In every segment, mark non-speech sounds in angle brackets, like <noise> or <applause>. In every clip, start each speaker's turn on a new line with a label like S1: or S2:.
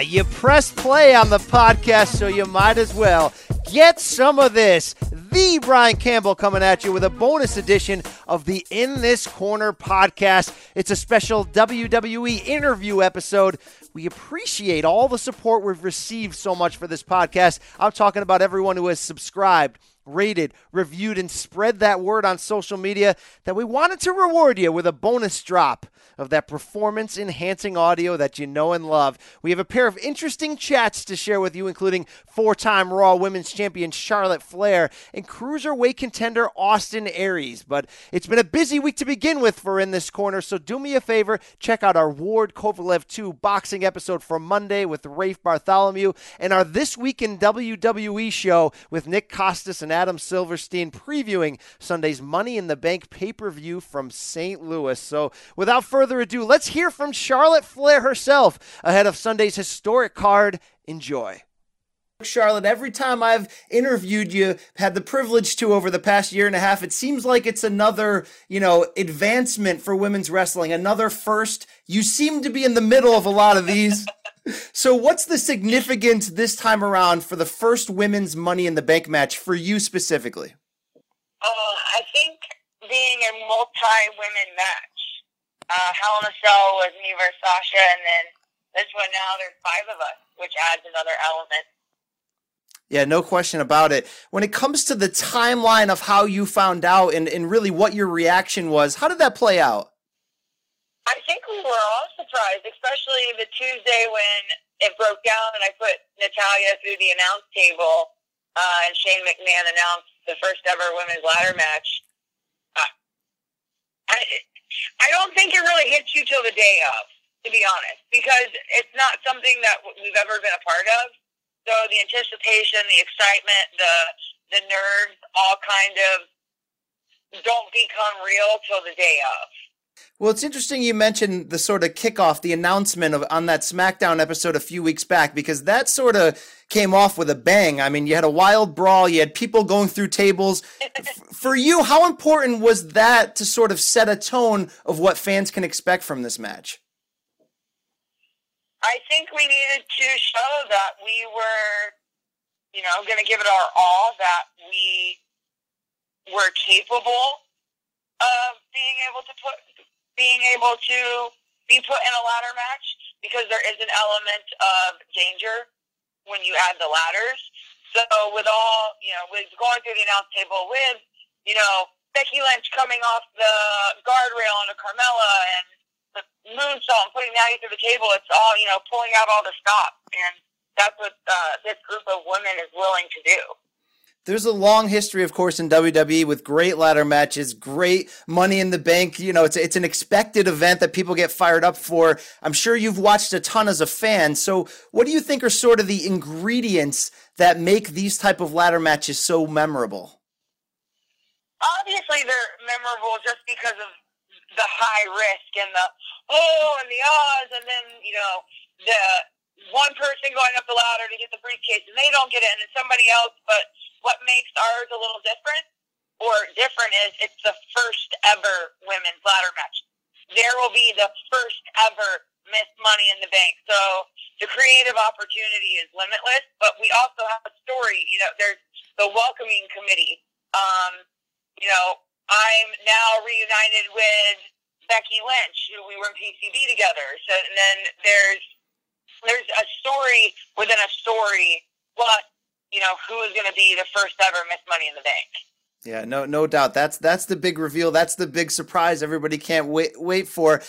S1: You press play on the podcast, so you might as well get some of this. The Brian Campbell coming at you with a bonus edition of the In This Corner podcast. It's a special WWE interview episode. We appreciate all the support we've received so much for this podcast. I'm talking about everyone who has subscribed rated, reviewed, and spread that word on social media that we wanted to reward you with a bonus drop of that performance enhancing audio that you know and love. We have a pair of interesting chats to share with you, including four time Raw Women's Champion Charlotte Flair and cruiserweight contender Austin Aries. But it's been a busy week to begin with for In This Corner, so do me a favor, check out our Ward Kovalev 2 boxing episode from Monday with Rafe Bartholomew and our This Week in WWE show with Nick Costas and Adam Silverstein previewing Sunday's Money in the Bank pay per view from St. Louis. So without further ado, let's hear from Charlotte Flair herself ahead of Sunday's historic card. Enjoy. Charlotte, every time I've interviewed you, had the privilege to over the past year and a half, it seems like it's another, you know, advancement for women's wrestling, another first. You seem to be in the middle of a lot of these. <laughs> so, what's the significance this time around for the first women's Money in the Bank match for you specifically?
S2: Uh, I think being a multi women match uh, Hell in a Cell was me versus Sasha, and then this one now there's five of us, which adds another element.
S1: Yeah, no question about it. When it comes to the timeline of how you found out and, and really what your reaction was, how did that play out?
S2: I think we were all surprised, especially the Tuesday when it broke down and I put Natalya through the announce table uh, and Shane McMahon announced the first ever women's ladder match. Uh, I, I don't think it really hits you till the day of, to be honest, because it's not something that we've ever been a part of. So the anticipation, the excitement, the the nerves, all kind of don't become real till the day of.
S1: Well, it's interesting you mentioned the sort of kickoff, the announcement of on that SmackDown episode a few weeks back, because that sort of came off with a bang. I mean, you had a wild brawl, you had people going through tables. For you, how important was that to sort of set a tone of what fans can expect from this match?
S2: I think we needed to show that we were, you know, going to give it our all, that we were capable of being able to put being able to be put in a ladder match because there is an element of danger when you add the ladders. So with all, you know, with going through the announce table with, you know, Becky Lynch coming off the guardrail onto Carmella and the moonsault and putting Natty through the table, it's all, you know, pulling out all the stops. And that's what uh, this group of women is willing to do
S1: there's a long history, of course, in WWE with great ladder matches, great money in the bank. You know, it's it's an expected event that people get fired up for. I'm sure you've watched a ton as a fan. So, what do you think are sort of the ingredients that make these type of ladder matches so memorable?
S2: Obviously, they're memorable just because of the high risk and the oh and the odds, and then you know the one person going up the ladder to get the briefcase and they don't get it, and it's somebody else. But what makes ours a little different, or different, is it's the first ever women's ladder match. There will be the first ever Miss Money in the Bank. So the creative opportunity is limitless, but we also have a story. You know, there's the welcoming committee. Um, you know, I'm now reunited with Becky Lynch, who we were in PCB together. So, and then there's there's a story within a story. What you know, who is going to be the first ever Miss Money in the Bank?
S1: Yeah, no, no doubt. That's that's the big reveal. That's the big surprise. Everybody can't wait wait for.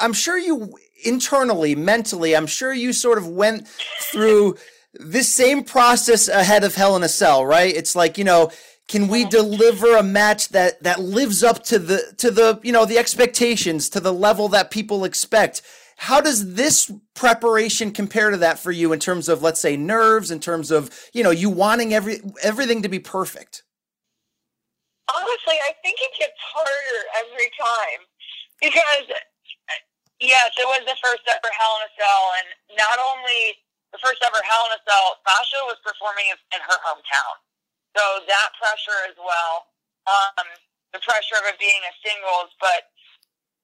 S1: I'm sure you internally, mentally, I'm sure you sort of went through this same process ahead of Hell in a Cell, right? It's like you know, can we deliver a match that that lives up to the to the you know the expectations to the level that people expect? How does this preparation compare to that for you in terms of, let's say, nerves, in terms of, you know, you wanting every everything to be perfect?
S2: Honestly, I think it gets harder every time because, yes, it was the first ever Hell in a Cell, and not only the first ever Hell in a Cell, Sasha was performing in her hometown, so that pressure as well. Um, the pressure of it being a singles, but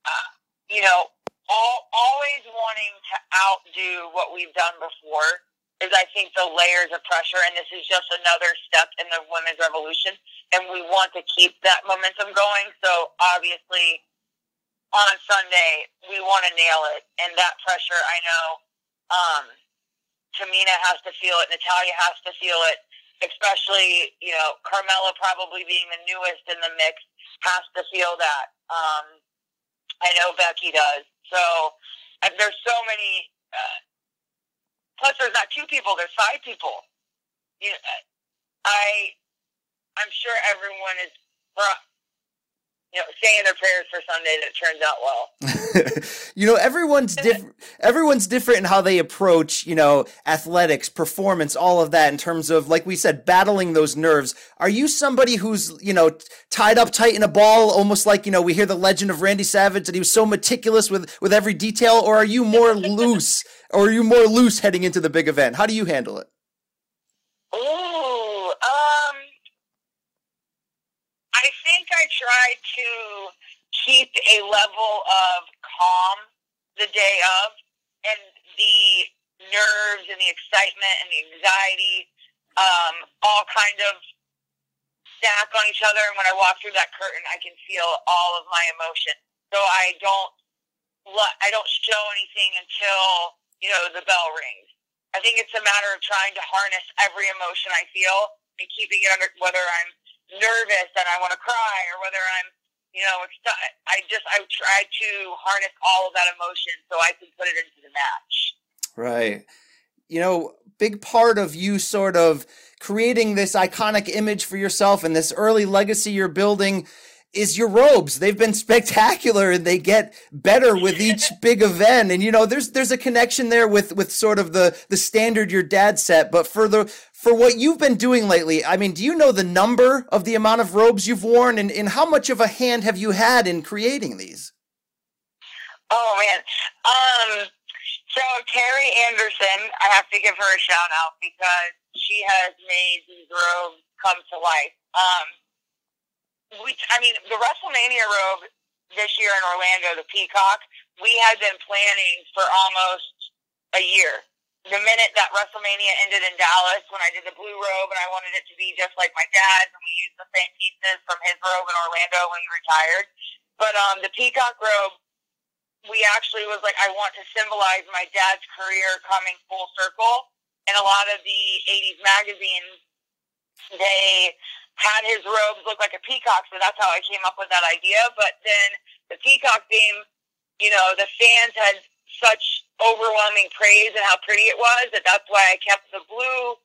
S2: uh, you know, all, always wanting to outdo what we've done before is I think the layers of pressure, and this is just another step in the women's revolution, and we want to keep that momentum going. So obviously, on Sunday, we want to nail it, and that pressure, I know, um, Tamina has to feel it, Natalya has to feel it, especially you know Carmella probably being the newest in the mix has to feel that. Um, I know Becky does. So there's so many. Uh, plus, there's not two people. There's five people. You know, I, I'm sure everyone is you know, saying their prayers for Sunday that turns out well. <laughs>
S1: you know, everyone's different. everyone's different in how they approach, you know, athletics, performance, all of that in terms of, like we said, battling those nerves. Are you somebody who's, you know, tied up tight in a ball, almost like, you know, we hear the legend of Randy Savage that he was so meticulous with, with every detail, or are you more <laughs> loose, or are you more loose heading into the big event? How do you handle it?
S2: Ooh, um, I try to keep a level of calm the day of, and the nerves and the excitement and the anxiety um, all kind of stack on each other. And when I walk through that curtain, I can feel all of my emotion. So I don't I don't show anything until you know the bell rings. I think it's a matter of trying to harness every emotion I feel and keeping it under whether I'm nervous and I want to cry or whether I'm, you know, I just, I try to harness all of that emotion so I can put it into the match.
S1: Right. You know, big part of you sort of creating this iconic image for yourself and this early legacy you're building is your robes. They've been <laughs> spectacular and they get better with each big event. And you know, there's there's a connection there with with sort of the the standard your dad set. But for the for what you've been doing lately, I mean, do you know the number of the amount of robes you've worn and, and how much of a hand have you had in creating these?
S2: Oh man. Um so Terry Anderson, I have to give her a shout out because she has made these robes come to life. Um we, I mean, the WrestleMania robe this year in Orlando, the Peacock, we had been planning for almost a year. The minute that WrestleMania ended in Dallas, when I did the blue robe and I wanted it to be just like my dad's, and we used the same pieces from his robe in Orlando when he retired. But um, the Peacock robe, we actually was like, I want to symbolize my dad's career coming full circle. And a lot of the 80s magazines, they had his robes look like a peacock, so that's how I came up with that idea. But then the peacock theme, you know, the fans had such overwhelming praise and how pretty it was that that's why I kept the blue.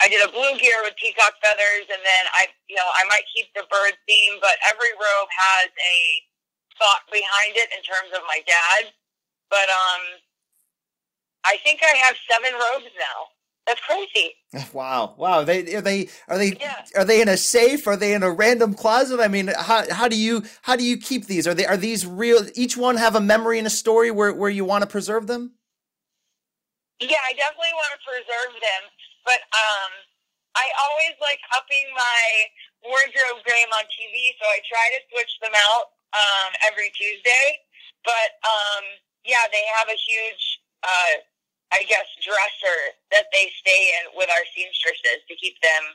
S2: I did a blue gear with peacock feathers, and then I, you know, I might keep the bird theme, but every robe has a thought behind it in terms of my dad. But um, I think I have seven robes now. That's crazy. <laughs>
S1: Wow, wow. They are they are they yeah. are they in a safe? Are they in a random closet? I mean, how how do you how do you keep these? Are they are these real? Each one have a memory and a story where where you want to preserve them.
S2: Yeah, I definitely want to preserve them, but um, I always like upping my wardrobe game on TV, so I try to switch them out um, every Tuesday. But um, yeah, they have a huge uh, I guess, dresser that they stay in with our seamstresses to keep them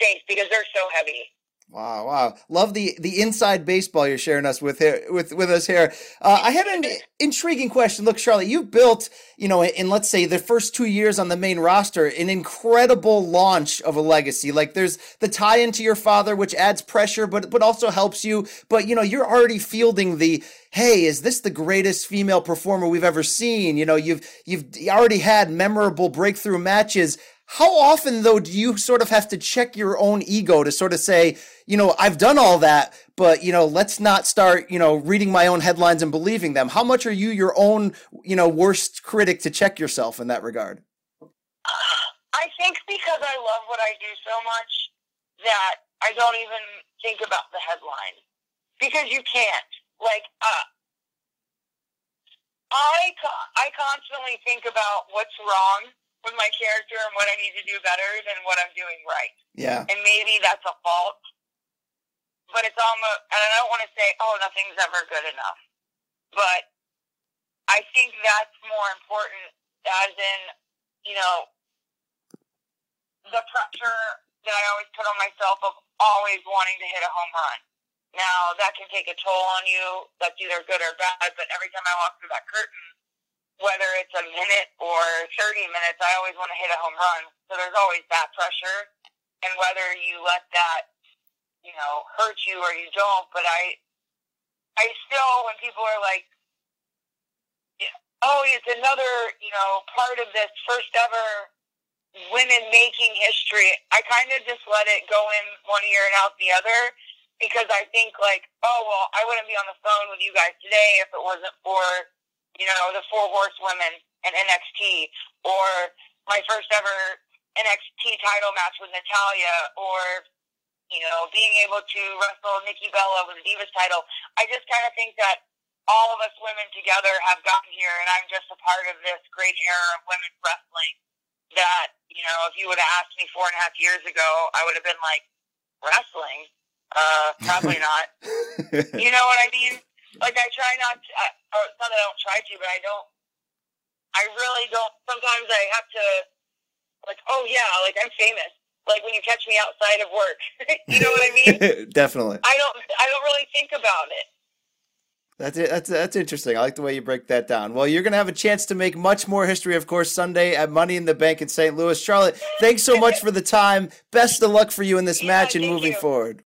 S2: safe because they're so heavy.
S1: Wow, wow! Love the the inside baseball you're sharing us with here with with us here. Uh, I have an intriguing question. Look, Charlotte, you built, you know, in let's say the first two years on the main roster, an incredible launch of a legacy. Like there's the tie into your father, which adds pressure, but but also helps you. But you know, you're already fielding the hey, is this the greatest female performer we've ever seen? You know, you've you've already had memorable breakthrough matches. How often though do you sort of have to check your own ego to sort of say, you know, I've done all that, but you know, let's not start, you know, reading my own headlines and believing them. How much are you your own, you know, worst critic to check yourself in that regard?
S2: I think because I love what I do so much that I don't even think about the headline because you can't like uh, I I constantly think about what's wrong with my character and what I need to do better than what I'm doing right.
S1: Yeah.
S2: And maybe that's a fault, but it's almost and I don't want to say oh nothing's ever good enough, but I think that's more important, as in, you know, the pressure that I always put on myself of always wanting to hit a home run. Now that can take a toll on you. That's either good or bad. But every time I walk through that curtain, whether it's a minute or 30 minutes, I always want to hit a home run. So there's always that pressure. And whether you let that, you know, hurt you or you don't, but I, I still, when people are like, oh, it's another, you know, part of this first ever women making history, I kind of just let it go in one ear and out the other because I think like, oh, well, I wouldn't be on the phone with you guys today if it wasn't for you know, the four horsewomen and NXT, or my first ever NXT title match with Natalya or you know, being able to wrestle Nikki Bella with the Divas title. I just kind of think that all of us women together have gotten here, and I'm just a part of this great era of women's wrestling. That you know, if you would have asked me four and a half years ago, I would have been like, wrestling? Uh, probably <laughs> not. you know what I mean? like I try not to, I, or it's not that I don't try to, but I don't, I really don't, sometimes I have to, like, oh yeah, like I'm famous. Like when you catch me outside of work, <laughs> you know what I mean? <laughs>
S3: Definitely.
S2: I don't, I don't really think about it.
S3: That's it. That's that's interesting. I like the way you break that down. Well, you're going to have a chance to make much more history, of course, Sunday at Money in the Bank in St. Louis. Charlotte, thanks so much for the time. Best of luck for you in this yeah, match and moving you. forward.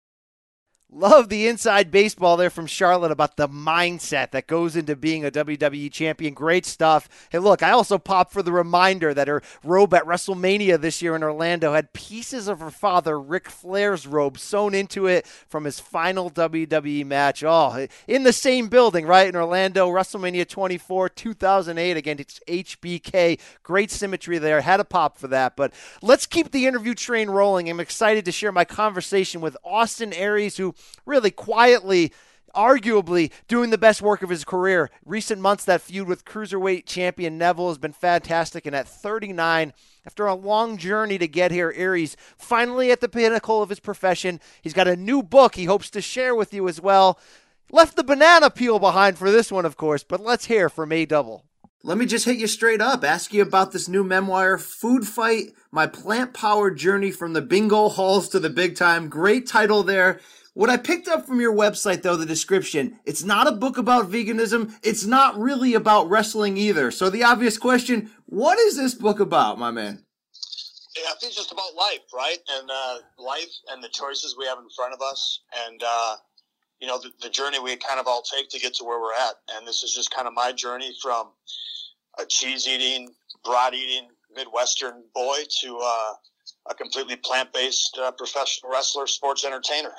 S1: Love the inside baseball there from Charlotte about the mindset that goes into being a WWE champion. Great stuff. Hey, look, I also popped for the reminder that her robe at WrestleMania this year in Orlando had pieces of her father, Ric Flair's robe, sewn into it from his final WWE match. Oh, in the same building, right? In Orlando, WrestleMania 24, 2008 against HBK. Great symmetry there. Had a pop for that. But let's keep the interview train rolling. I'm excited to share my conversation with Austin Aries, who really quietly arguably doing the best work of his career. Recent months, that feud with cruiserweight champion Neville has been fantastic. And at 39, after a long journey to get here, Aries finally at the pinnacle of his profession. He's got a new book he hopes to share with you as well. Left the banana peel behind for this one, of course, but let's hear from A Double.
S3: Let me just hit you straight up, ask you about this new memoir, Food Fight My Plant Powered Journey from the Bingo Halls to the Big Time. Great title there. What I picked up from your website, though, the description, it's not a book about veganism. It's not really about wrestling either. So the obvious question, what is this book about, my man?
S4: Yeah, it's just about life, right? And uh, life and the choices we have in front of us. And, uh, you know, the, the journey we kind of all take to get to where we're at. And this is just kind of my journey from a cheese eating, broad eating Midwestern boy to uh, a completely plant based uh, professional wrestler, sports entertainer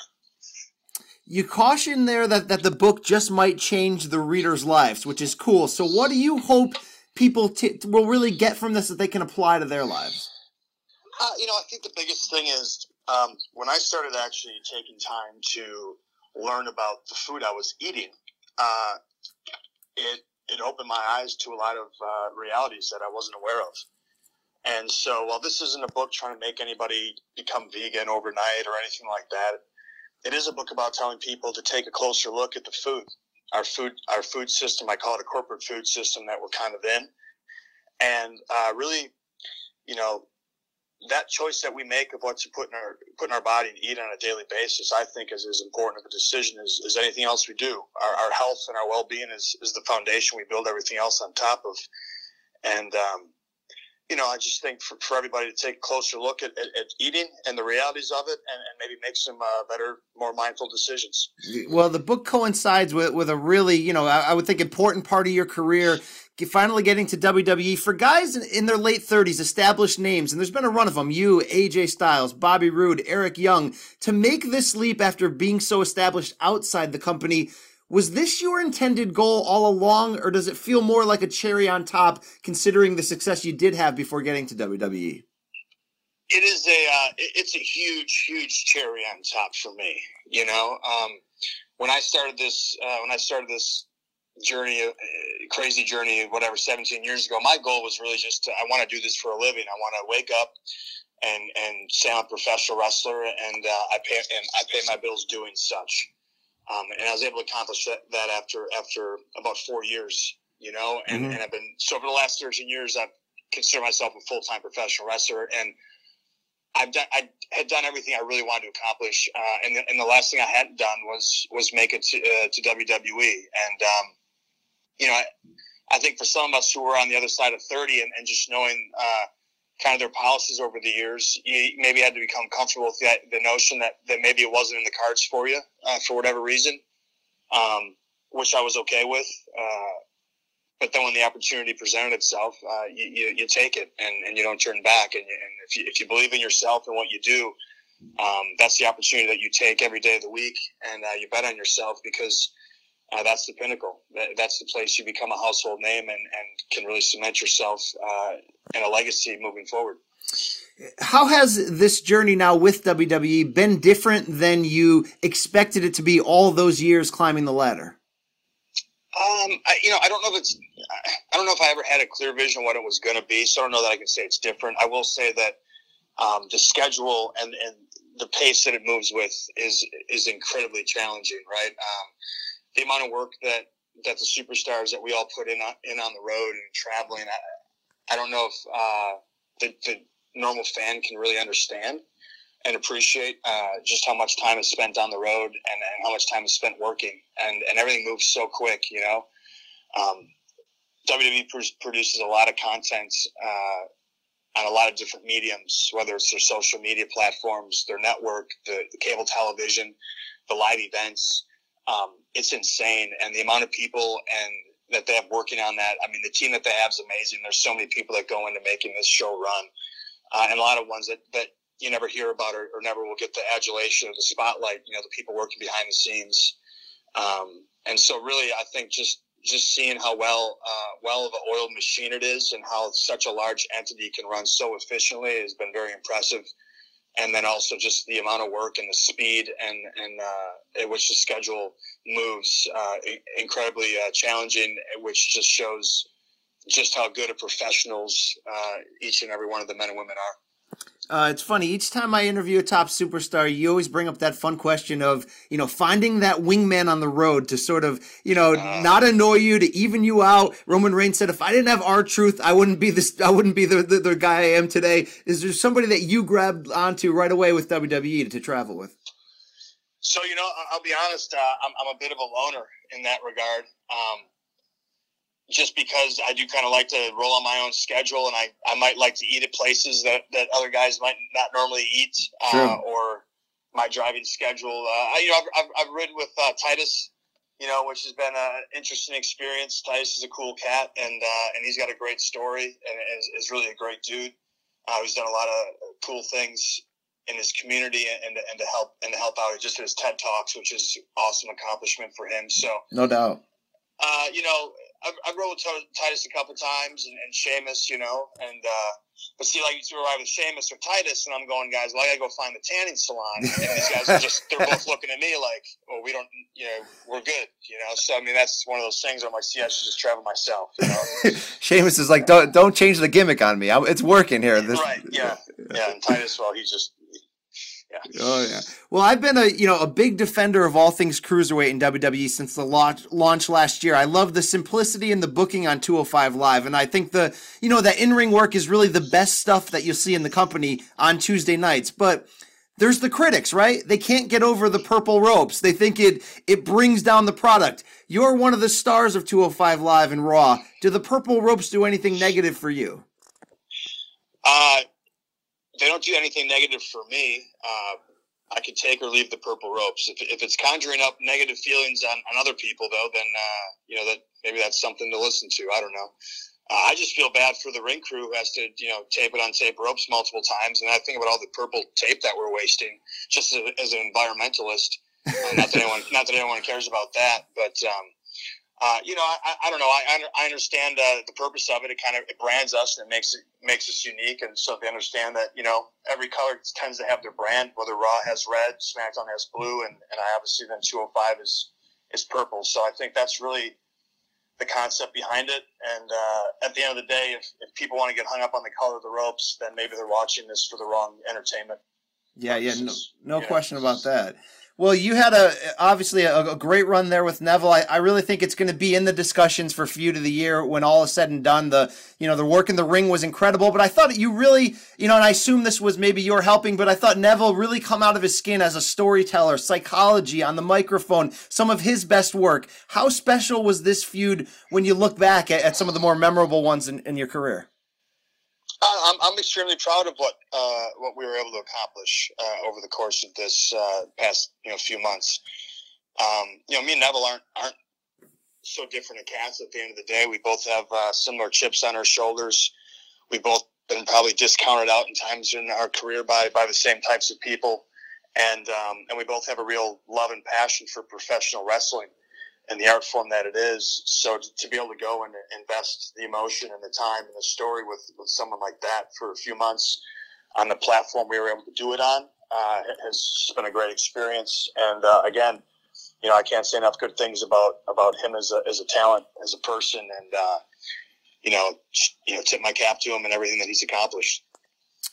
S3: you caution there that, that the book just might change the reader's lives, which is cool. So, what do you hope people t- will really get from this that they can apply to their lives?
S4: Uh, you know, I think the biggest thing is um, when I started actually taking time to learn about the food I was eating, uh, it it opened my eyes to a lot of uh, realities that I wasn't aware of. And so, while this isn't a book trying to make anybody become vegan overnight or anything like that, it is a book about telling people to take a closer look at the food, our food, our food system. I call it a corporate food system that we're kind of in, and uh, really, you know, that choice that we make of what to put in our put in our body and eat on a daily basis, I think, is as important of a decision as, as anything else we do. Our, our health and our well being is, is the foundation. We build everything else on top of, and um, you know, I just think for, for everybody to take a closer look at, at, at eating and the realities of it and, and maybe make some uh, better, more mindful decisions.
S3: Well, the book coincides with, with a really, you know, I, I would think important part of your career finally getting to WWE for guys in their late 30s, established names, and there's been a run of them you, AJ Styles, Bobby Roode, Eric Young, to make this leap after being so established outside the company was this your intended goal all along, or does it feel more like a cherry on top considering the success you did have before getting to WWE?
S4: It is a uh, it's a huge huge cherry on top for me. You know, um, when I started this uh, when I started this journey, uh, crazy journey, whatever, 17 years ago, my goal was really just to, I want to do this for a living. I want to wake up and and a professional wrestler, and uh, I pay and I pay my bills doing such. Um, and I was able to accomplish that, that after after about four years you know, and,
S1: Mhm.
S4: and I've been so over the last 13 years, I've considered myself a full time professional wrestler, and I've done I had done everything I really wanted to accomplish, uh, and the, and the last thing I hadn't done was was make it to, uh, to WWE, and um, you know, I, I think for some of us who were on the other side of 30 and, and just knowing uh, kind of their policies over the years, you maybe had to become comfortable with the, the notion that, that maybe it wasn't in the cards for you uh, for whatever reason, um, which I was okay with. Uh, but then when the opportunity presented itself, uh, you, you, you take it and, and you don't turn back. And, you, and if, you, if you believe in yourself and what you do, um, that's the opportunity that you take every day of the week. And uh, you bet on yourself because uh, that's the pinnacle. That, that's the place you become a household name and, and can really cement yourself uh, in a legacy moving forward.
S1: How has this journey now with WWE been different than you expected it to be all those years climbing the ladder?
S4: Um, I, you know, I don't know if it's, I don't know if I ever had a clear vision of what it was going to be. So I don't know that I can say it's different. I will say that um, the schedule and, and the pace that it moves with is is incredibly challenging. Right, um, the amount of work that that the superstars that we all put in on, in on the road and traveling. I, I don't know if uh, the, the normal fan can really understand and appreciate uh, just how much time is spent on the road and, and how much time is spent working and, and everything moves so quick you know um, WWE pr- produces a lot of content uh, on a lot of different mediums whether it's their social media platforms their network the, the cable television the live events um, it's insane and the amount of people and that they have working on that i mean the team that they have is amazing there's so many people that go into making this show run uh, and a lot of ones that, that you never hear about or, or, never will get the adulation or the spotlight. You know, the people working behind the scenes. Um, and so, really, I think just just seeing how well uh, well of an oiled machine it is, and how such a large entity can run so efficiently has been very impressive. And then also just the amount of work and the speed and and uh, at which the schedule moves, uh, incredibly uh, challenging, which just shows just how good of professionals uh, each and every one of the men and women are.
S1: Uh, it's funny. Each time I interview a top superstar, you always bring up that fun question of, you know, finding that wingman on the road to sort of, you know, uh, not annoy you, to even you out. Roman Reigns said, "If I didn't have R-Truth, I wouldn't be this. I wouldn't be the, the, the guy I am today." Is there somebody that you grabbed onto right away with WWE to, to travel with?
S4: So you know, I'll be honest. Uh, I'm, I'm a bit of a loner in that regard. Um, just because I do kind of like to roll on my own schedule, and I, I might like to eat at places that, that other guys might not normally eat, uh, or my driving schedule. Uh, I, you know, I've, I've, I've ridden with uh, Titus, you know, which has been an interesting experience. Titus is a cool cat, and uh, and he's got a great story, and is, is really a great dude. Uh, he's done a lot of cool things in his community and, and to help and to help out just his TED talks, which is awesome accomplishment for him. So
S1: no doubt.
S4: Uh, you know, I've, I've rode with Titus a couple times and, and Sheamus, you know, and uh, but see, like you arrive with Sheamus or Titus, and I'm going, guys, well, I gotta go find the tanning salon, and these guys are just—they're both <laughs> looking at me like, "Oh, we don't, you know, we're good," you know. So I mean, that's one of those things. I'm like, see, I should just travel myself, you know. <laughs>
S5: Sheamus is like, don't don't change the gimmick on me. I, it's working here. This,
S4: right? Yeah, yeah. And Titus, well, he's just yeah.
S1: Oh yeah. Well, I've been a you know a big defender of all things cruiserweight in WWE since the launch launch last year. I love the simplicity and the booking on 205 Live, and I think the you know that in ring work is really the best stuff that you'll see in the company on Tuesday nights. But there's the critics, right? They can't get over the purple ropes. They think it it brings down the product. You're one of the stars of 205 Live and Raw. Do the purple ropes do anything negative for you?
S4: Uh they don't do anything negative for me. Uh, I could take or leave the purple ropes. If, if it's conjuring up negative feelings on, on other people, though, then uh, you know that maybe that's something to listen to. I don't know. Uh, I just feel bad for the ring crew who has to you know tape it on tape ropes multiple times, and I think about all the purple tape that we're wasting just as, as an environmentalist. Uh, not that anyone not that anyone cares about that, but um, uh, you know, I, I don't know. I, I understand uh, the purpose of it. It kind of it brands us and it makes it makes us unique. And so they understand that you know every color tends to have their brand. Whether Raw has red, SmackDown has blue, and, and I obviously then 205 is is purple. So I think that's really the concept behind it. And uh, at the end of the day, if, if people want to get hung up on the color of the ropes, then maybe they're watching this for the wrong entertainment.
S1: Yeah, yeah, no, no
S4: know,
S1: question about that. Well, you had a obviously a, a great run there with Neville. I, I really think it's going to be in the discussions for feud of the year when all is said and done. The you know the work in the ring was incredible, but I thought you really you know, and I assume this was maybe your helping, but I thought Neville really come out of his skin as a storyteller, psychology on the microphone, some of his best work. How special was this feud when you look back at, at some of the more memorable ones in, in your career?
S4: I'm, I'm extremely proud of what uh, what we were able to accomplish uh, over the course of this uh, past you know few months. Um, you know, me and Neville aren't aren't so different in cats. At the end of the day, we both have uh, similar chips on our shoulders. We both been probably discounted out in times in our career by by the same types of people, and um, and we both have a real love and passion for professional wrestling and the art form that it is. So to, to be able to go and invest the emotion and the time and the story with, with someone like that for a few months on the platform we were able to do it on uh, has been a great experience. And uh, again, you know, I can't say enough good things about about him as a as a talent, as a person, and uh, you know, you know, tip my cap to him and everything that he's accomplished.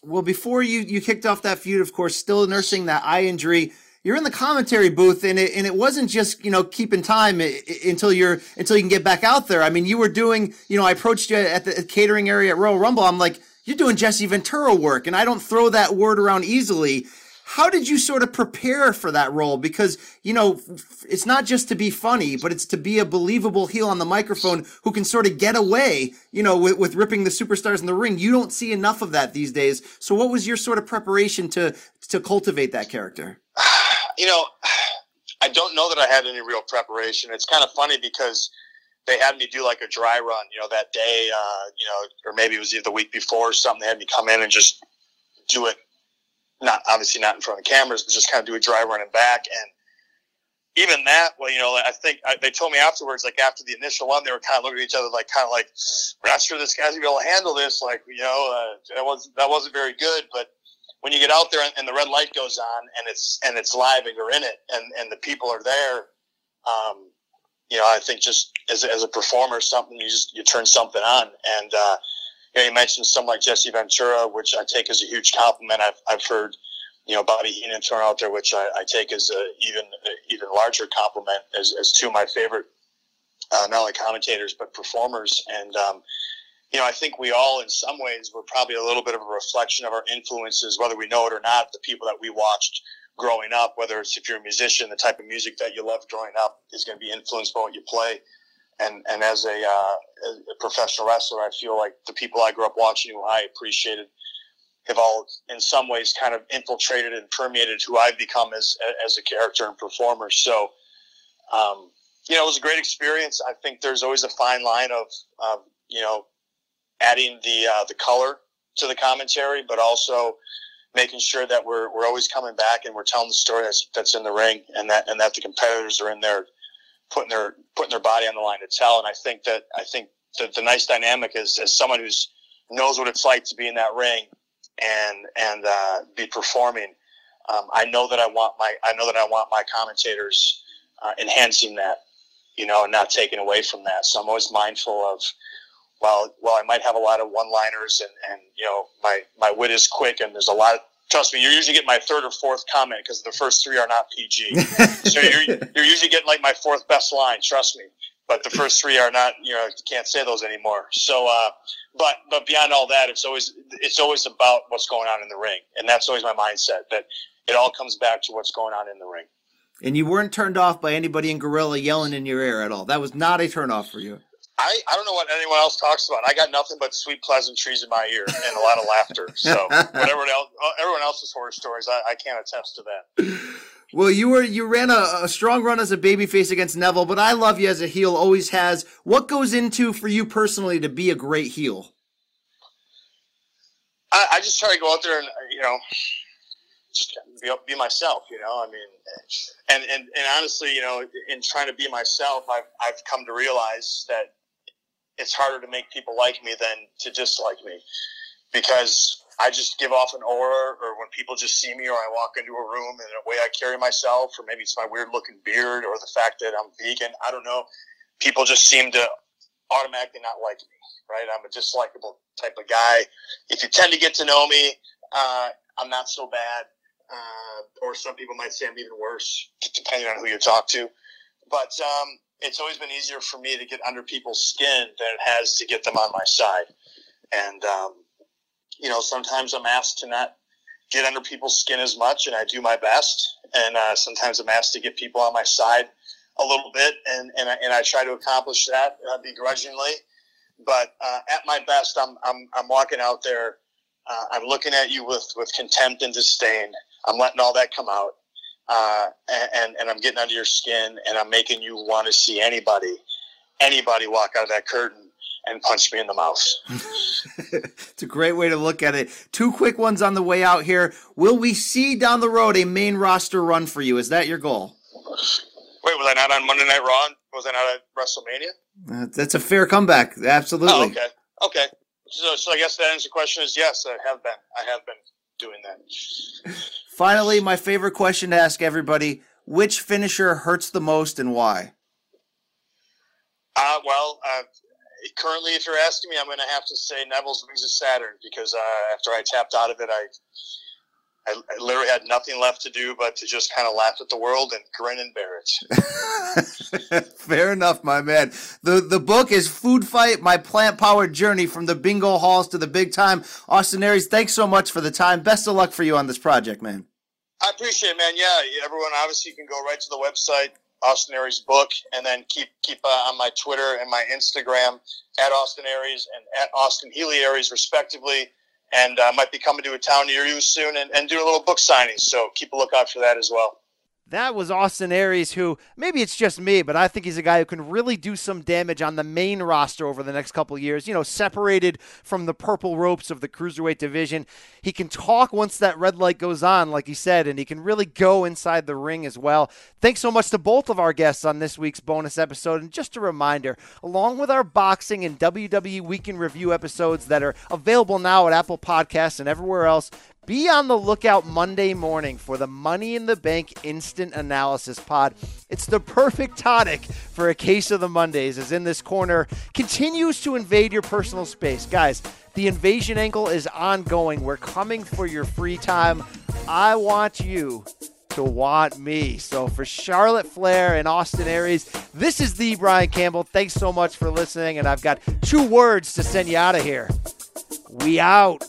S1: Well, before you you kicked off that feud, of course, still nursing that eye injury. You're in the commentary booth, and it and it wasn't just you know keeping time until you're until you can get back out there. I mean, you were doing you know I approached you at the catering area at Royal Rumble. I'm like, you're doing Jesse Ventura work, and I don't throw that word around easily. How did you sort of prepare for that role? Because you know it's not just to be funny, but it's to be a believable heel on the microphone who can sort of get away, you know, with, with ripping the superstars in the ring. You don't see enough of that these days. So, what was your sort of preparation to to cultivate that character?
S4: You know, <sighs> I don't know that I had any real preparation. It's kind of funny because they had me do like a dry run, you know, that day, uh, you know, or maybe it was either the week before or something. They had me come in and just do it, not obviously not in front of cameras, but just kind of do a dry run and back. And even that, well, you know, I think I, they told me afterwards, like after the initial one, they were kind of looking at each other, like kind of like, we're not sure this guy's gonna be able to handle this. Like, you know, uh, that was that wasn't very good, but when you get out there and, the red light goes on and it's and it's live and you're in it and and the people are there um, you know i think just as, as a performer something you just you turn something on. And uh, you, know, you mentioned someone like jesse ventura which i take as a huge compliment. I've, I've heard you know bobby heenan thrown out there which i, I take as a even even larger compliment as, as two of my favorite uh, not only commentators but performers. And um, you know, I think we all, in some ways, were probably a little bit of a reflection of our influences, whether we know it or not. The people that we watched growing up, whether it's if you're a musician, the type of music that you loved growing up is going to be influenced by what you play. And and as a, uh, a professional wrestler, I feel like the people I grew up watching, who I appreciated, have all, in some ways, kind of infiltrated and permeated who I've become as as a character and performer. So, um, you know, it was a great experience. I think there's always a fine line of, of you know, adding the uh, the color to the commentary, but also making sure that we're we're always coming back and we're telling the story that's that's in the ring, and that and that the competitors are in there putting their putting their body on the line to tell. And I think that I think that the nice dynamic is as someone who's knows what it's like to be in that ring and and uh, be performing. Um, I know that I want my I know that I want my commentators uh, enhancing that, you know, and not taking away from that. So I'm always mindful of while while I might have a lot of one liners and, and you know my my wit is quick and there's a lot. Of, trust me, you usually get my third or fourth comment because the first three are not PG. <laughs> so you're you're usually getting like my fourth best line. Trust me. But the first three are not. You know, you can't say those anymore. So, uh, but but beyond all that, it's always it's always about what's going on in the ring, and that's always my mindset. That it all comes back to what's going on in the ring.
S1: And you weren't turned off by anybody in Gorilla yelling in your ear at all. That was not a turnoff for you.
S4: I, I don't know what anyone else talks about. I got nothing but sweet pleasantries in my ear and a lot of laughter. So <laughs> whatever else, everyone else's horror stories, I, I can't attest to that.
S1: Well, you were you ran a, a strong run as a babyface against Neville, but I love you as a heel. Always has. What goes into for you personally to be a great heel?
S4: I, I just try to go out there and uh, you know just be be myself. You know, I mean, and and and honestly, you know, in trying to be myself, I've I've come to realize that it's harder to make people like me than to dislike me because I just give off an aura, or when people just see me, or I walk into a room and the way I carry myself, or maybe it's my weird looking beard, or the fact that I'm vegan. I don't know. People just seem to automatically not like me, right? I'm a dislikable type of guy. If you tend to get to know me, uh, I'm not so bad. uh, or some people might say I'm even worse, depending on who you talk to. But um, it's always been easier for me to get under people's skin than it has to get them on my side. And um, you know, sometimes I'm asked to not get under people's skin as much, and I do my best. And uh, sometimes I'm asked to get people on my side a little bit, and and I, and I try to accomplish that uh, begrudgingly. But uh, at my best, I'm I'm I'm walking out there. Uh, I'm looking at you with with contempt and disdain. I'm letting all that come out, uh, and and I'm getting under your skin, and I'm making you want to see anybody, anybody walk out of that curtain and punch me in the mouth. <laughs>
S3: it's a great way to look at it. Two quick ones on the way out here. Will we see down the road a main roster run for you? Is that your goal?
S4: Wait, was I not on Monday Night Raw? Was I not at WrestleMania?
S3: Uh, that's a fair comeback. Absolutely.
S4: Oh, okay. Okay. So, so I guess that answers the answer question is yes, I have been. I have been doing that.
S3: Finally, my favorite question to ask everybody which finisher hurts the most and why?
S4: Uh, well, uh, currently, if you're asking me, I'm going to have to say Neville's Rings of Saturn because uh, after I tapped out of it, I, I, I literally had nothing left to do but to just kind of laugh at the world and grin and bear
S3: it. <laughs> Fair enough, my man. the The book is Food Fight: My Plant Powered Journey from the Bingo Halls to the Big Time. Austin Aries, thanks so much for the time. Best of luck for you on this project, man.
S4: I appreciate it, man. Yeah, everyone obviously can go right to the website Austin Aries book, and then keep keep uh, on my Twitter and my Instagram at Austin Aries and at Austin Healy Aries, respectively. And uh, might be coming to a town near you soon and, and do a little book signing. So keep a lookout for that as well.
S1: That was Austin Aries, who maybe it's just me, but I think he's a guy who can really do some damage on the main roster over the next couple years. You know, separated from the purple ropes of the cruiserweight division. He can talk once that red light goes on, like he said, and he can really go inside the ring as well. Thanks so much to both of our guests on this week's bonus episode. And just a reminder, along with our boxing and WWE Weekend Review episodes that are available now at Apple Podcasts and everywhere else, be on the lookout Monday morning for the Money in the Bank Instant Analysis Pod. It's the perfect tonic for a case of the Mondays, as in this corner continues to invade your personal space. Guys, the invasion angle is ongoing. We're coming for your free time. I want you to want me. So for Charlotte Flair and Austin Aries, this is the Brian Campbell. Thanks so much for listening. And I've got two words to send you out of here. We out.